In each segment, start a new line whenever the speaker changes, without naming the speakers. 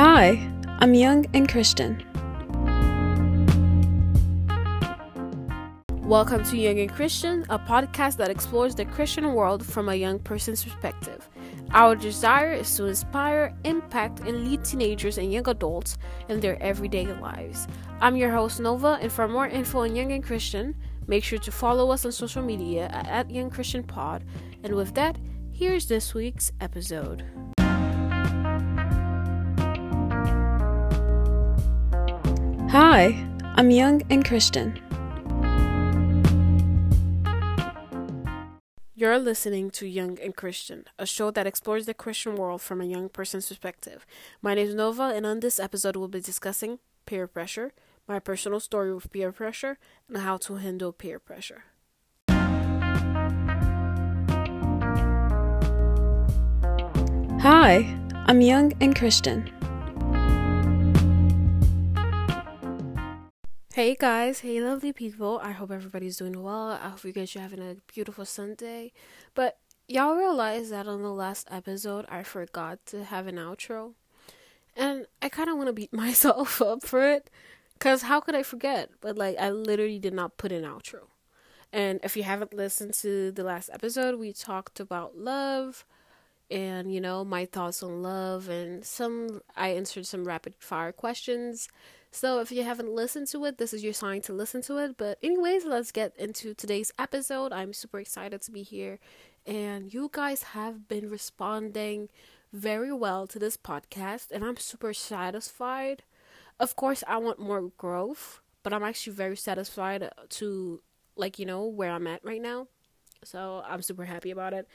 Hi, I'm Young and Christian.
Welcome to Young and Christian, a podcast that explores the Christian world from a young person's perspective. Our desire is to inspire, impact, and lead teenagers and young adults in their everyday lives. I'm your host, Nova, and for more info on Young and Christian, make sure to follow us on social media at Young Christian Pod. And with that, here's this week's episode.
Hi, I'm Young and Christian.
You're listening to Young and Christian, a show that explores the Christian world from a young person's perspective. My name is Nova, and on this episode, we'll be discussing peer pressure, my personal story with peer pressure, and how to handle peer pressure.
Hi, I'm Young and Christian.
Hey guys, hey lovely people. I hope everybody's doing well. I hope you guys are having a beautiful Sunday. But y'all realize that on the last episode I forgot to have an outro. And I kind of want to beat myself up for it cuz how could I forget? But like I literally did not put an outro. And if you haven't listened to the last episode, we talked about love and you know my thoughts on love and some I answered some rapid fire questions so if you haven't listened to it, this is your sign to listen to it. But anyways, let's get into today's episode. I'm super excited to be here and you guys have been responding very well to this podcast and I'm super satisfied. Of course, I want more growth, but I'm actually very satisfied to like, you know, where I'm at right now. So, I'm super happy about it.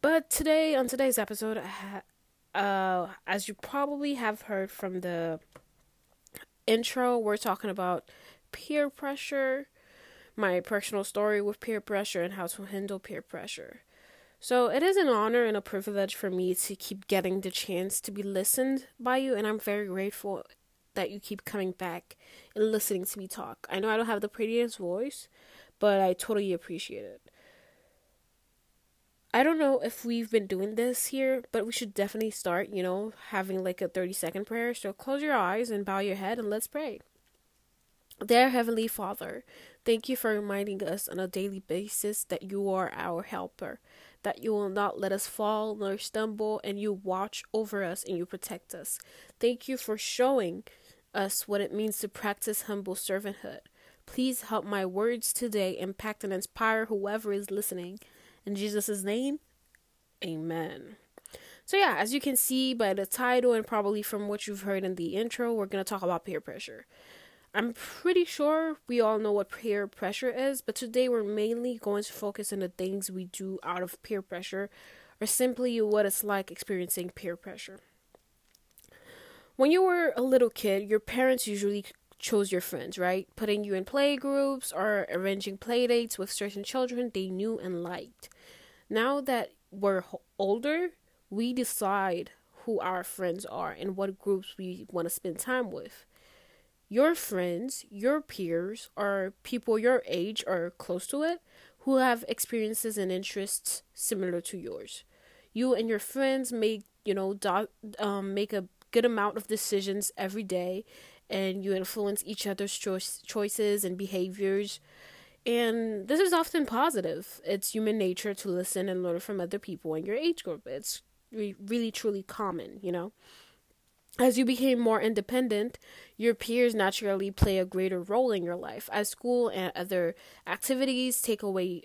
But today on today's episode, uh as you probably have heard from the intro, we're talking about peer pressure, my personal story with peer pressure, and how to handle peer pressure. So it is an honor and a privilege for me to keep getting the chance to be listened by you, and I'm very grateful that you keep coming back and listening to me talk. I know I don't have the prettiest voice, but I totally appreciate it. I don't know if we've been doing this here, but we should definitely start, you know, having like a 30 second prayer. So close your eyes and bow your head and let's pray. Dear Heavenly Father, thank you for reminding us on a daily basis that you are our helper, that you will not let us fall nor stumble, and you watch over us and you protect us. Thank you for showing us what it means to practice humble servanthood. Please help my words today impact and inspire whoever is listening. In Jesus' name, amen. So, yeah, as you can see by the title and probably from what you've heard in the intro, we're going to talk about peer pressure. I'm pretty sure we all know what peer pressure is, but today we're mainly going to focus on the things we do out of peer pressure or simply what it's like experiencing peer pressure. When you were a little kid, your parents usually chose your friends, right? Putting you in play groups or arranging play dates with certain children they knew and liked. Now that we're older, we decide who our friends are and what groups we want to spend time with. Your friends, your peers, or people your age or close to it who have experiences and interests similar to yours. You and your friends make, you know, do, um, make a good amount of decisions every day and you influence each other's choice, choices and behaviors. And this is often positive. It's human nature to listen and learn from other people in your age group. It's re- really, truly common, you know. As you became more independent, your peers naturally play a greater role in your life. As school and other activities take away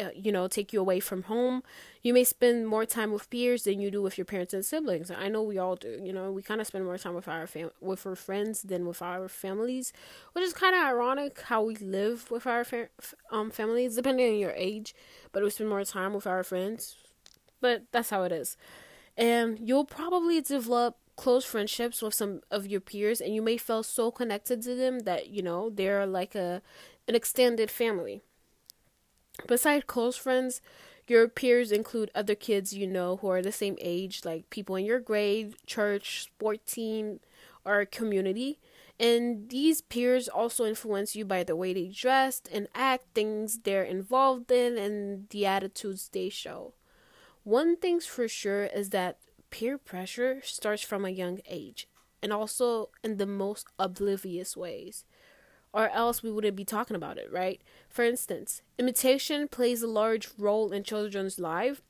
uh, you know take you away from home you may spend more time with peers than you do with your parents and siblings. I know we all do you know we kind of spend more time with our fam- with our friends than with our families which is kind of ironic how we live with our fa- um families depending on your age but we spend more time with our friends but that's how it is. And you'll probably develop close friendships with some of your peers and you may feel so connected to them that you know they're like a an extended family Besides close friends, your peers include other kids you know who are the same age, like people in your grade, church, sport team, or community. And these peers also influence you by the way they dress and act, things they're involved in, and the attitudes they show. One thing's for sure is that peer pressure starts from a young age. and also in the most oblivious ways. Or else we wouldn't be talking about it, right? For instance, imitation plays a large role in children's life.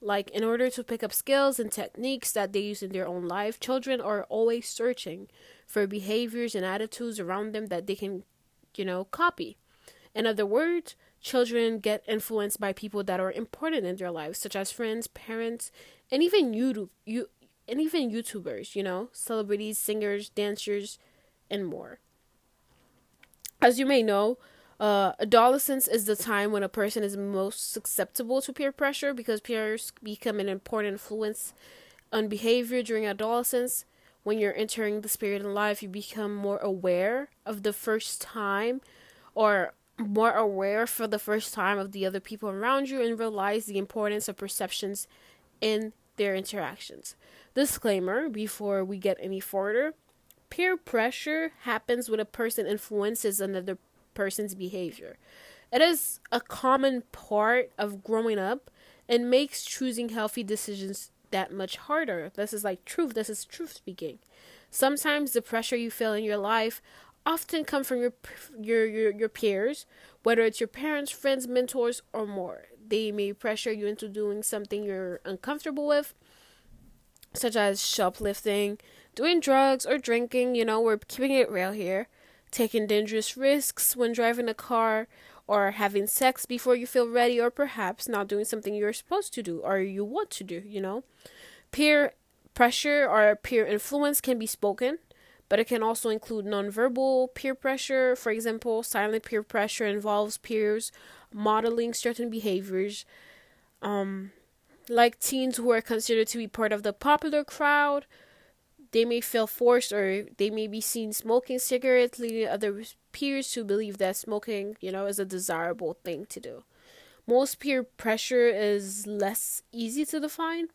Like, in order to pick up skills and techniques that they use in their own life, children are always searching for behaviors and attitudes around them that they can, you know, copy. In other words, children get influenced by people that are important in their lives, such as friends, parents, and even YouTube, you, and even YouTubers. You know, celebrities, singers, dancers, and more. As you may know, uh, adolescence is the time when a person is most susceptible to peer pressure because peers become an important influence on behavior during adolescence. When you're entering the spirit in life, you become more aware of the first time or more aware for the first time of the other people around you and realize the importance of perceptions in their interactions. Disclaimer before we get any further peer pressure happens when a person influences another person's behavior. It is a common part of growing up and makes choosing healthy decisions that much harder. This is like truth. This is truth speaking. Sometimes the pressure you feel in your life often come from your your your, your peers, whether it's your parents, friends, mentors, or more. They may pressure you into doing something you're uncomfortable with, such as shoplifting, doing drugs, or drinking. You know, we're keeping it real here. Taking dangerous risks when driving a car, or having sex before you feel ready, or perhaps not doing something you're supposed to do or you want to do, you know. Peer pressure or peer influence can be spoken, but it can also include nonverbal peer pressure. For example, silent peer pressure involves peers modeling certain behaviors, um, like teens who are considered to be part of the popular crowd. They may feel forced or they may be seen smoking cigarettes, leading other peers to believe that smoking, you know, is a desirable thing to do. Most peer pressure is less easy to define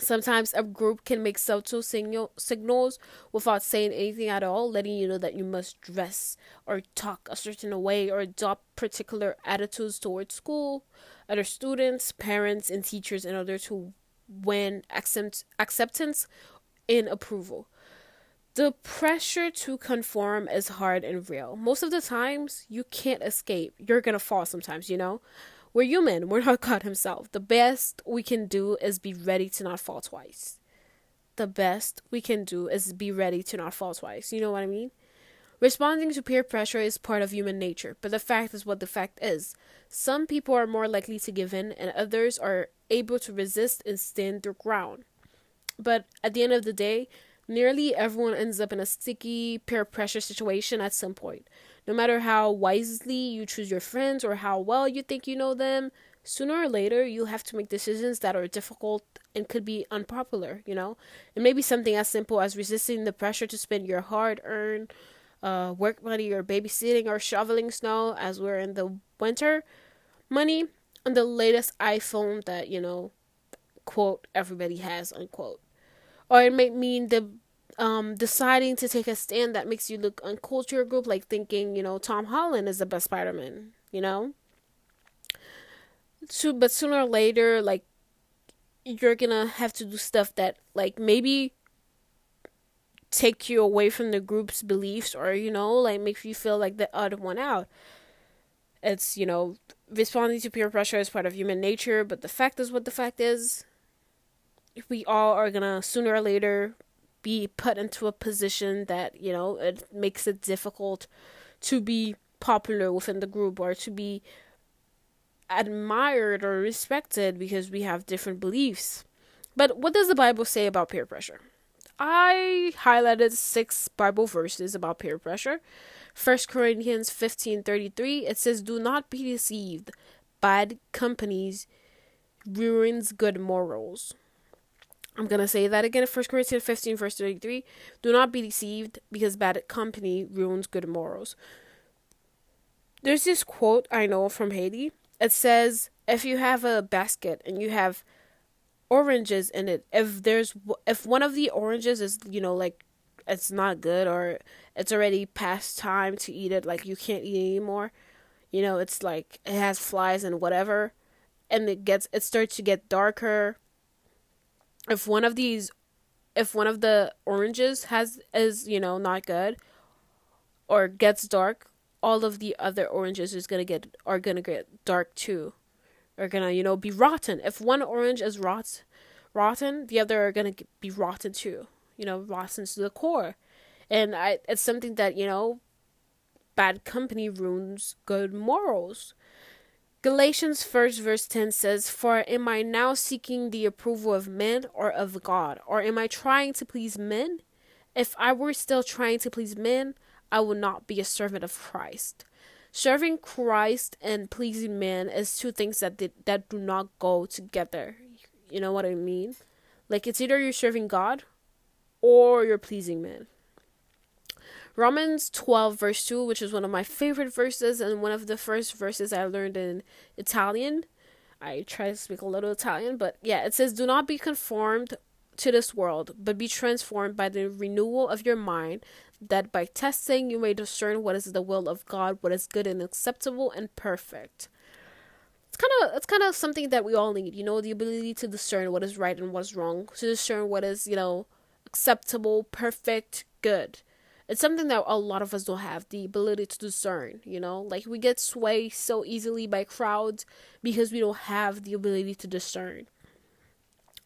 Sometimes a group can make subtle signal, signals without saying anything at all, letting you know that you must dress or talk a certain way or adopt particular attitudes towards school, other students, parents, and teachers in order to win accept, acceptance and approval. The pressure to conform is hard and real. Most of the times, you can't escape. You're gonna fall sometimes, you know? We're human, we're not God Himself. The best we can do is be ready to not fall twice. The best we can do is be ready to not fall twice. You know what I mean? Responding to peer pressure is part of human nature, but the fact is what the fact is. Some people are more likely to give in, and others are able to resist and stand their ground. But at the end of the day, nearly everyone ends up in a sticky peer pressure situation at some point. No matter how wisely you choose your friends or how well you think you know them, sooner or later you'll have to make decisions that are difficult and could be unpopular, you know? It may be something as simple as resisting the pressure to spend your hard earned uh, work money or babysitting or shoveling snow as we're in the winter money on the latest iPhone that, you know, quote, everybody has, unquote. Or it may mean the um, deciding to take a stand that makes you look your group, like thinking, you know, Tom Holland is the best Spider Man, you know? So, but sooner or later, like, you're gonna have to do stuff that, like, maybe take you away from the group's beliefs or, you know, like, makes you feel like the odd one out. It's, you know, responding to peer pressure is part of human nature, but the fact is what the fact is. We all are gonna, sooner or later, be put into a position that you know it makes it difficult to be popular within the group or to be admired or respected because we have different beliefs. But what does the Bible say about peer pressure? I highlighted six Bible verses about peer pressure. First Corinthians 15:33 it says do not be deceived bad companies ruins good morals. I'm going to say that again. 1 Corinthians 15, verse 33. Do not be deceived, because bad company ruins good morals. There's this quote I know from Haiti. It says, if you have a basket and you have oranges in it, if there's if one of the oranges is, you know, like it's not good or it's already past time to eat it, like you can't eat anymore, you know, it's like it has flies and whatever, and it gets it starts to get darker if one of these if one of the oranges has is you know not good or gets dark all of the other oranges is gonna get are gonna get dark too. Are gonna you know be rotten. If one orange is rot rotten the other are gonna be rotten too. You know rotten to the core. And i it's something that you know bad company ruins good morals Galatians 1 verse 10 says, For am I now seeking the approval of men or of God? Or am I trying to please men? If I were still trying to please men, I would not be a servant of Christ. Serving Christ and pleasing men is two things that that do not go together. You know what I mean? Like it's either you're serving God or you're pleasing men. Romans 12, verse 2, which is one of my favorite verses and one of the first verses I learned in Italian. I try to speak a little Italian, but yeah, it says, Do not be conformed to this world, but be transformed by the renewal of your mind, that by testing you may discern what is the will of God, what is good and acceptable and perfect. It's kind of it's kind of something that we all need, you know, the ability to discern what is right and what is wrong, to discern what is, you know, acceptable, perfect, good it's something that a lot of us don't have the ability to discern you know like we get swayed so easily by crowds because we don't have the ability to discern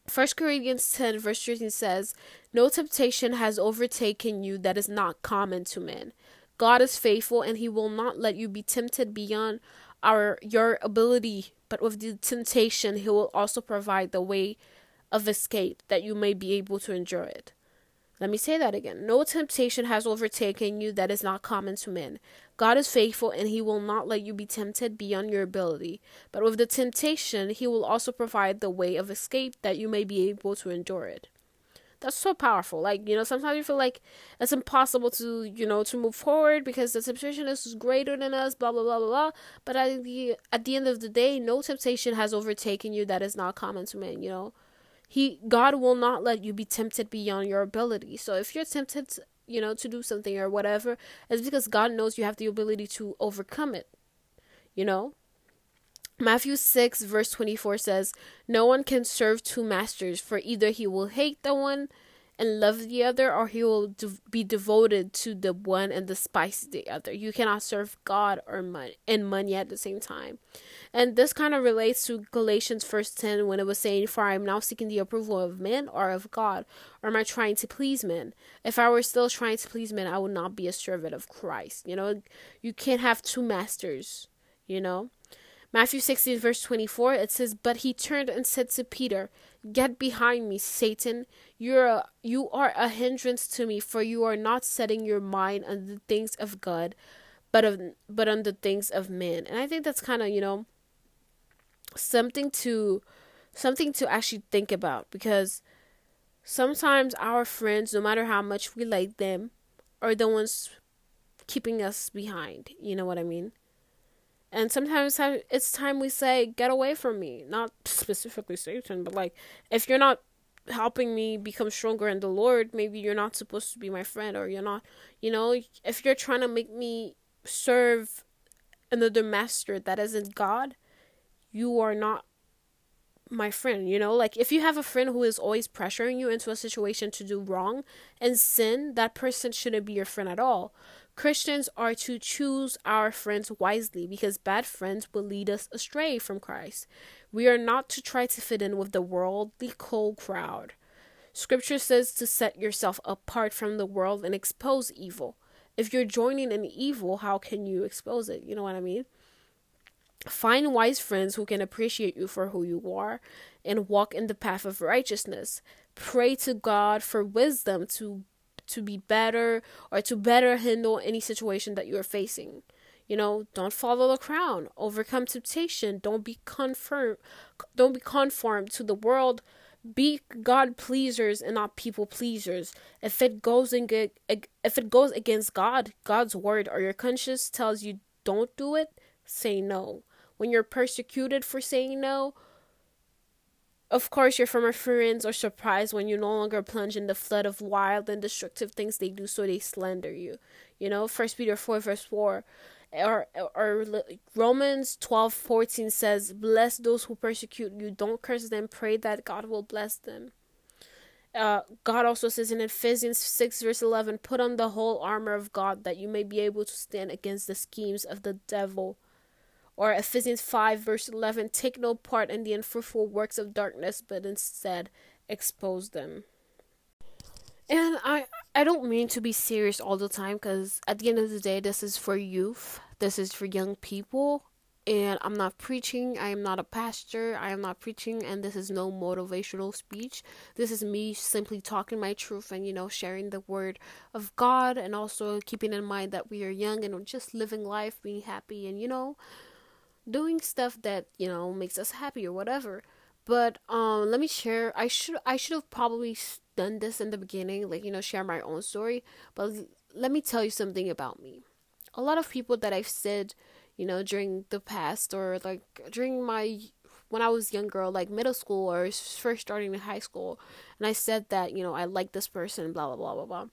First Corinthians 10 verse 13 says, No temptation has overtaken you that is not common to men. God is faithful and he will not let you be tempted beyond our your ability, but with the temptation he will also provide the way of escape that you may be able to endure it. Let me say that again. No temptation has overtaken you that is not common to men. God is faithful and he will not let you be tempted beyond your ability. But with the temptation, he will also provide the way of escape that you may be able to endure it. That's so powerful. Like, you know, sometimes you feel like it's impossible to, you know, to move forward because the temptation is greater than us, blah blah blah blah blah. But at the at the end of the day, no temptation has overtaken you that is not common to men, you know he god will not let you be tempted beyond your ability. So if you're tempted you know to do something or whatever it's because god knows you have the ability to overcome it you know? Matthew 6 verse 24 says, No one can serve two masters, for either he will hate the one and love the other, or he will de- be devoted to the one and despise the other. You cannot serve God or money and money at the same time. And this kind of relates to Galatians first 10 when it was saying, For I am now seeking the approval of men or of God, or am I trying to please men? If I were still trying to please men, I would not be a servant of Christ. You know, you can't have two masters, you know. Matthew 16, verse 24, it says, But he turned and said to Peter, Get behind me, Satan. You're a, you are a hindrance to me, for you are not setting your mind on the things of God, but of but on the things of men. And I think that's kind of, you know, something to something to actually think about because sometimes our friends no matter how much we like them are the ones keeping us behind you know what i mean and sometimes it's time we say get away from me not specifically satan but like if you're not helping me become stronger in the lord maybe you're not supposed to be my friend or you're not you know if you're trying to make me serve another master that isn't god you are not my friend, you know? Like if you have a friend who is always pressuring you into a situation to do wrong and sin, that person shouldn't be your friend at all. Christians are to choose our friends wisely because bad friends will lead us astray from Christ. We are not to try to fit in with the worldly cold crowd. Scripture says to set yourself apart from the world and expose evil. If you're joining in evil, how can you expose it? You know what I mean? Find wise friends who can appreciate you for who you are and walk in the path of righteousness. Pray to God for wisdom to to be better or to better handle any situation that you are facing. You know, don't follow the crowd. Overcome temptation. Don't be conform don't be conformed to the world. Be God pleasers and not people pleasers. If it goes in, if it goes against God, God's word, or your conscience tells you don't do it, say no when you're persecuted for saying no, of course, your former friends are surprised when you no longer plunge in the flood of wild and destructive things they do, so they slander you. You know, First Peter 4, verse 4. Or, or Romans 12, 14 says, Bless those who persecute you. Don't curse them. Pray that God will bless them. uh, God also says in Ephesians 6, verse 11, put on the whole armor of God that you may be able to stand against the schemes of the devil. Or Ephesians 5, verse 11, take no part in the unfruitful works of darkness, but instead expose them. And I, I don't mean to be serious all the time because at the end of the day, this is for youth, this is for young people and I'm not preaching. I am not a pastor. I am not preaching, and this is no motivational speech. This is me simply talking my truth and, you know, sharing the word of God, and also keeping in mind that we are young and just living life, being happy, and, you know, doing stuff that, you know, makes us happy or whatever. But um, let me share. I should I should have probably done this in the beginning, like you know, share my own story. But let me tell you something about me. A lot of people that I've said you know, during the past or like during my when I was young girl like middle school or first starting in high school, and I said that, you know, I like this person, blah blah blah blah blah.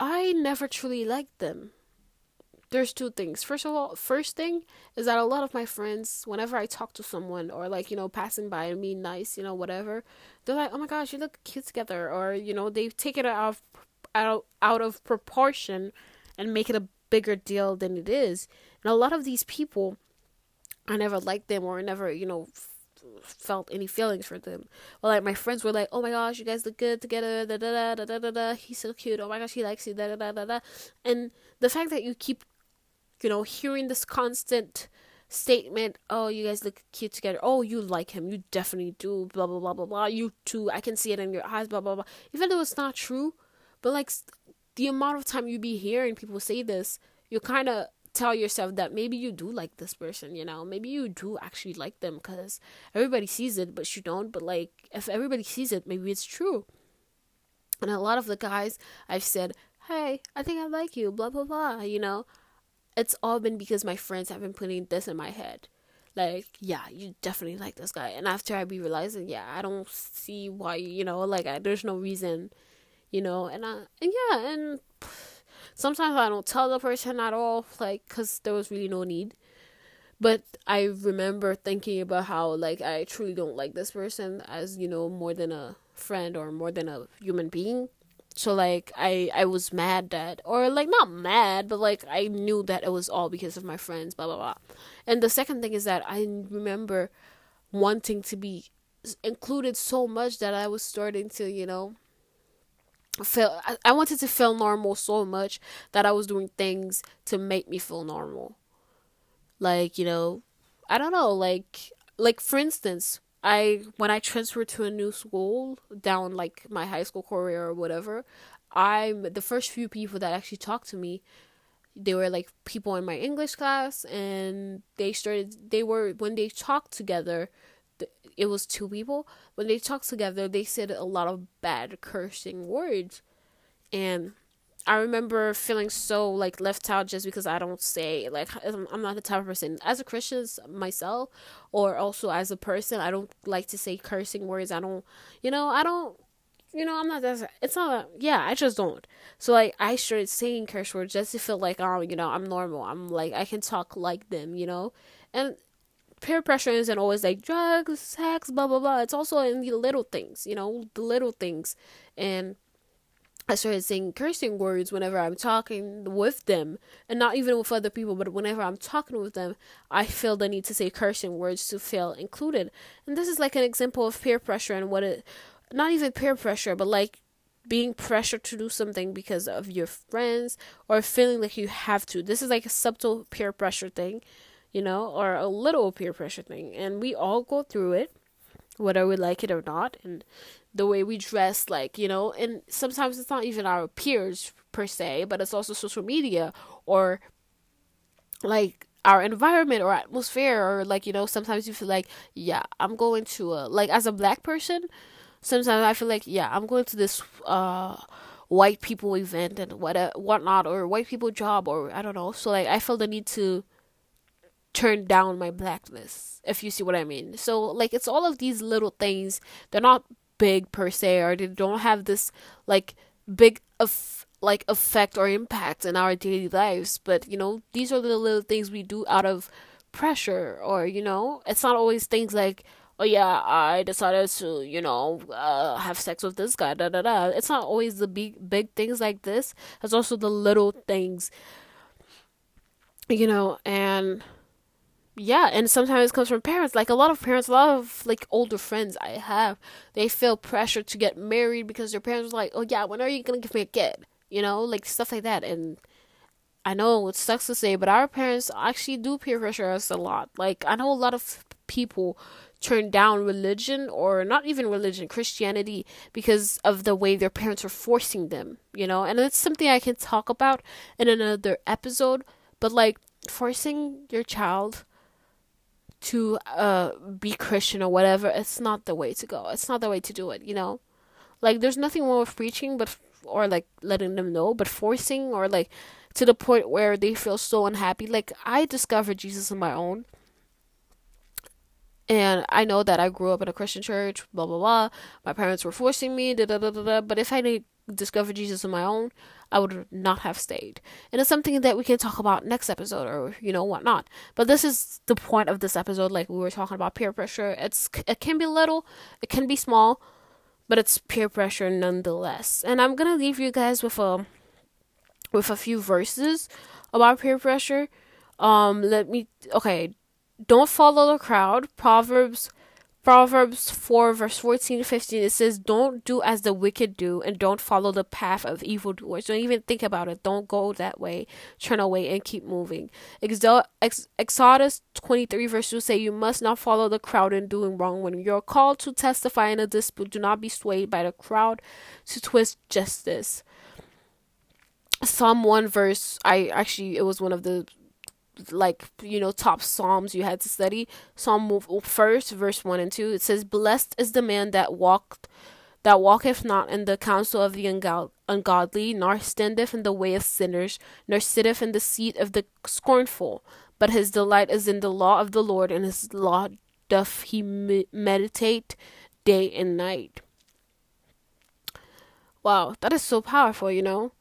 I never truly liked them. There's two things. First of all, first thing is that a lot of my friends, whenever I talk to someone or like, you know, passing by and being nice, you know, whatever, they're like, Oh my gosh, you look cute together or, you know, they take it out of out out of proportion and make it a bigger deal than it is. And a lot of these people, I never liked them or never, you know, felt any feelings for them. Well, like my friends were like, "Oh my gosh, you guys look good together." Da da da da da da. He's so cute. Oh my gosh, he likes you. Da da da da da. And the fact that you keep, you know, hearing this constant statement, "Oh, you guys look cute together." Oh, you like him. You definitely do. Blah blah blah blah blah. You too. I can see it in your eyes. Blah blah blah. Even though it's not true, but like the amount of time you be hearing people say this, you kind of tell yourself that maybe you do like this person, you know, maybe you do actually like them because everybody sees it, but you don't. But like, if everybody sees it, maybe it's true. And a lot of the guys I've said, hey, I think I like you, blah, blah, blah, you know, it's all been because my friends have been putting this in my head. Like, yeah, you definitely like this guy. And after I be realizing, yeah, I don't see why, you know, like, I, there's no reason, you know, and I, and yeah, and Sometimes I don't tell the person at all, like, because there was really no need. But I remember thinking about how, like, I truly don't like this person as, you know, more than a friend or more than a human being. So, like, I, I was mad that, or, like, not mad, but, like, I knew that it was all because of my friends, blah, blah, blah. And the second thing is that I remember wanting to be included so much that I was starting to, you know, feel I, I wanted to feel normal so much that I was doing things to make me feel normal. Like, you know, I don't know, like like for instance, I when I transferred to a new school down like my high school career or whatever, I'm the first few people that actually talked to me they were like people in my English class and they started they were when they talked together it was two people when they talked together they said a lot of bad cursing words. And i remember feeling so like left out just because i don't say like um, i'm not the type of person as a christian myself or also as a person i don't like to say cursing words i don't you know i don't you know, I'm not that. It's not. that. Yeah, I just don't. So like, I started saying curse words just to feel like, oh, you know, I'm normal. I'm like, I can talk like them, you know, and peer pressure isn't always like drugs, sex, blah blah blah. It's also in the little things, you know, the little things. And I started saying cursing words whenever I'm talking with them, and not even with other people, but whenever I'm talking with them, I feel the need to say cursing words to feel included. And this is like an example of peer pressure and what it, not even peer pressure, but like being pressured to do something because of your friends or feeling like you have to. This is like a subtle peer pressure thing you know, or a little peer pressure thing. And we all go through it, whether we like it or not. And the way we dress, like, you know, and sometimes it's not even our peers per se, but it's also social media or like our environment or atmosphere or like you know sometimes you feel like yeah i'm going to a like as a black person sometimes i feel like yeah i'm going to this uh white people event and what whatnot or white people job or i don't know so like i feel the need to turn down my blackness, if you see what I mean. So, like, it's all of these little things. They're not big per se, or they don't have this, like, big of like effect or impact in our daily lives but you know these are the little things we do out of pressure or you know it's not always things like oh yeah, I decided to, you know, uh, have sex with this guy. Da da da. It's not always the big big things like this. It's also the little things, you know, and yeah, and sometimes it comes from parents. Like a lot of parents, a lot of like older friends I have, they feel pressure to get married because their parents are like, oh yeah, when are you gonna give me a kid? You know, like stuff like that, and. I know it sucks to say, but our parents actually do peer pressure us a lot. Like I know a lot of people turn down religion or not even religion, Christianity, because of the way their parents are forcing them, you know? And it's something I can talk about in another episode, but like forcing your child to uh be Christian or whatever, it's not the way to go. It's not the way to do it, you know? Like there's nothing wrong with preaching but or like letting them know, but forcing or like to the point where they feel so unhappy. Like I discovered Jesus on my own and I know that I grew up in a Christian church, blah blah blah. My parents were forcing me, da da da da. But if I didn't discover Jesus on my own, I would not have stayed. And it's something that we can talk about next episode, or you know whatnot. But this is the point of this episode. Like we were talking about peer pressure. It's it can be little, it can be small, but it's peer pressure nonetheless. And I'm gonna leave you guys with a with a few verses about peer pressure. Um, let me okay don't follow the crowd. Proverbs Proverbs 4 verse 14 to 15 it says don't do as the wicked do and don't follow the path of evildoers. Don't even think about it. Don't go that way. Turn away and keep moving. Exodus 23 verse 2 say you must not follow the crowd in doing wrong. When you're called to testify in a dispute, do not be swayed by the crowd to twist justice. Psalm 1 verse I actually it was one of the like you know top psalms you had to study. Psalm first verse 1 and 2 it says blessed is the man that walked that walketh not in the counsel of the ungodly nor standeth in the way of sinners nor sitteth in the seat of the scornful. But his delight is in the law of the lord and his law doth he meditate day and night. Wow that is so powerful you know?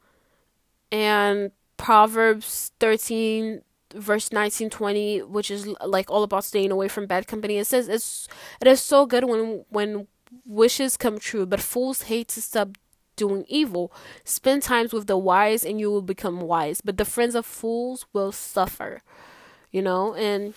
And proverbs 13 verse 19 20 which is like all about staying away from bad company. It says it's it is so good when when wishes come true but fools hate to stop doing evil. Spend times with the wise and you will become wise but the friends of fools will suffer you know? And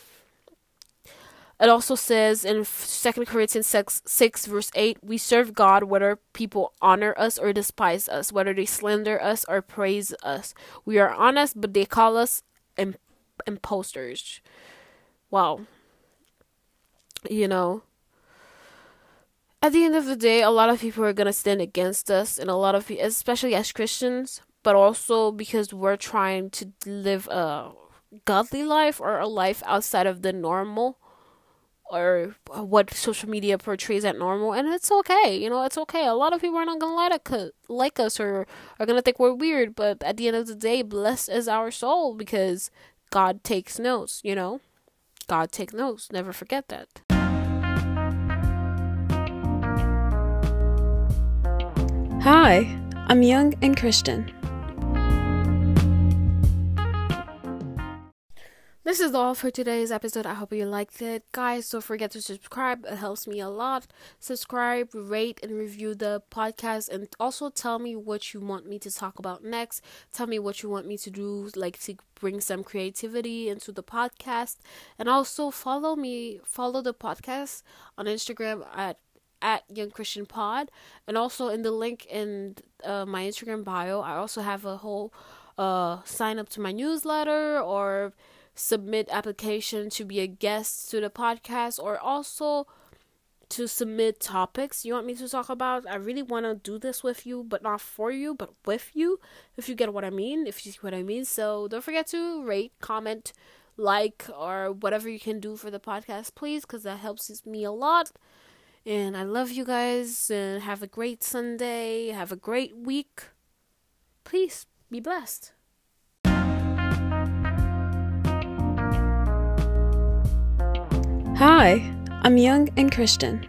it also says in Second Corinthians 6, 6, verse 8, we serve God whether people honor us or despise us, whether they slander us or praise us. We are honest, but they call us imposters. Wow. You know, at the end of the day, a lot of people are to stand against us, and a lot of especially as Christians, but also because we're trying to live a godly life or a life outside of the normal or what social media portrays as normal and it's okay you know it's okay a lot of people are not gonna like, like us or are gonna think we're weird but at the end of the day blessed is our soul because God takes notes, you know? God takes notes. Never forget that.
Hi, I'm Young and Christian.
This is all for today's episode. I hope you liked it. Guys, don't forget to subscribe. It helps me a lot. Subscribe, rate, and review the podcast. And also tell me what you want me to talk about next. Tell me what you want me to do, like to bring some creativity into the podcast. And also follow me, follow the podcast on Instagram at at Young Christian Pod, and also in the link in uh, my Instagram bio, I also have a whole uh sign up to my newsletter or submit application to be a guest to the podcast or also to submit topics you want me to talk about. I really want to do this with you, but not for you, but with you, if you get what I mean, if you see what I mean. So don't forget to rate, comment, like, or whatever you can do for the podcast, please, because that helps me a lot. And I love you guys, and have a great Sunday, have a great week. Please be blessed.
Hi, I'm Young and Christian.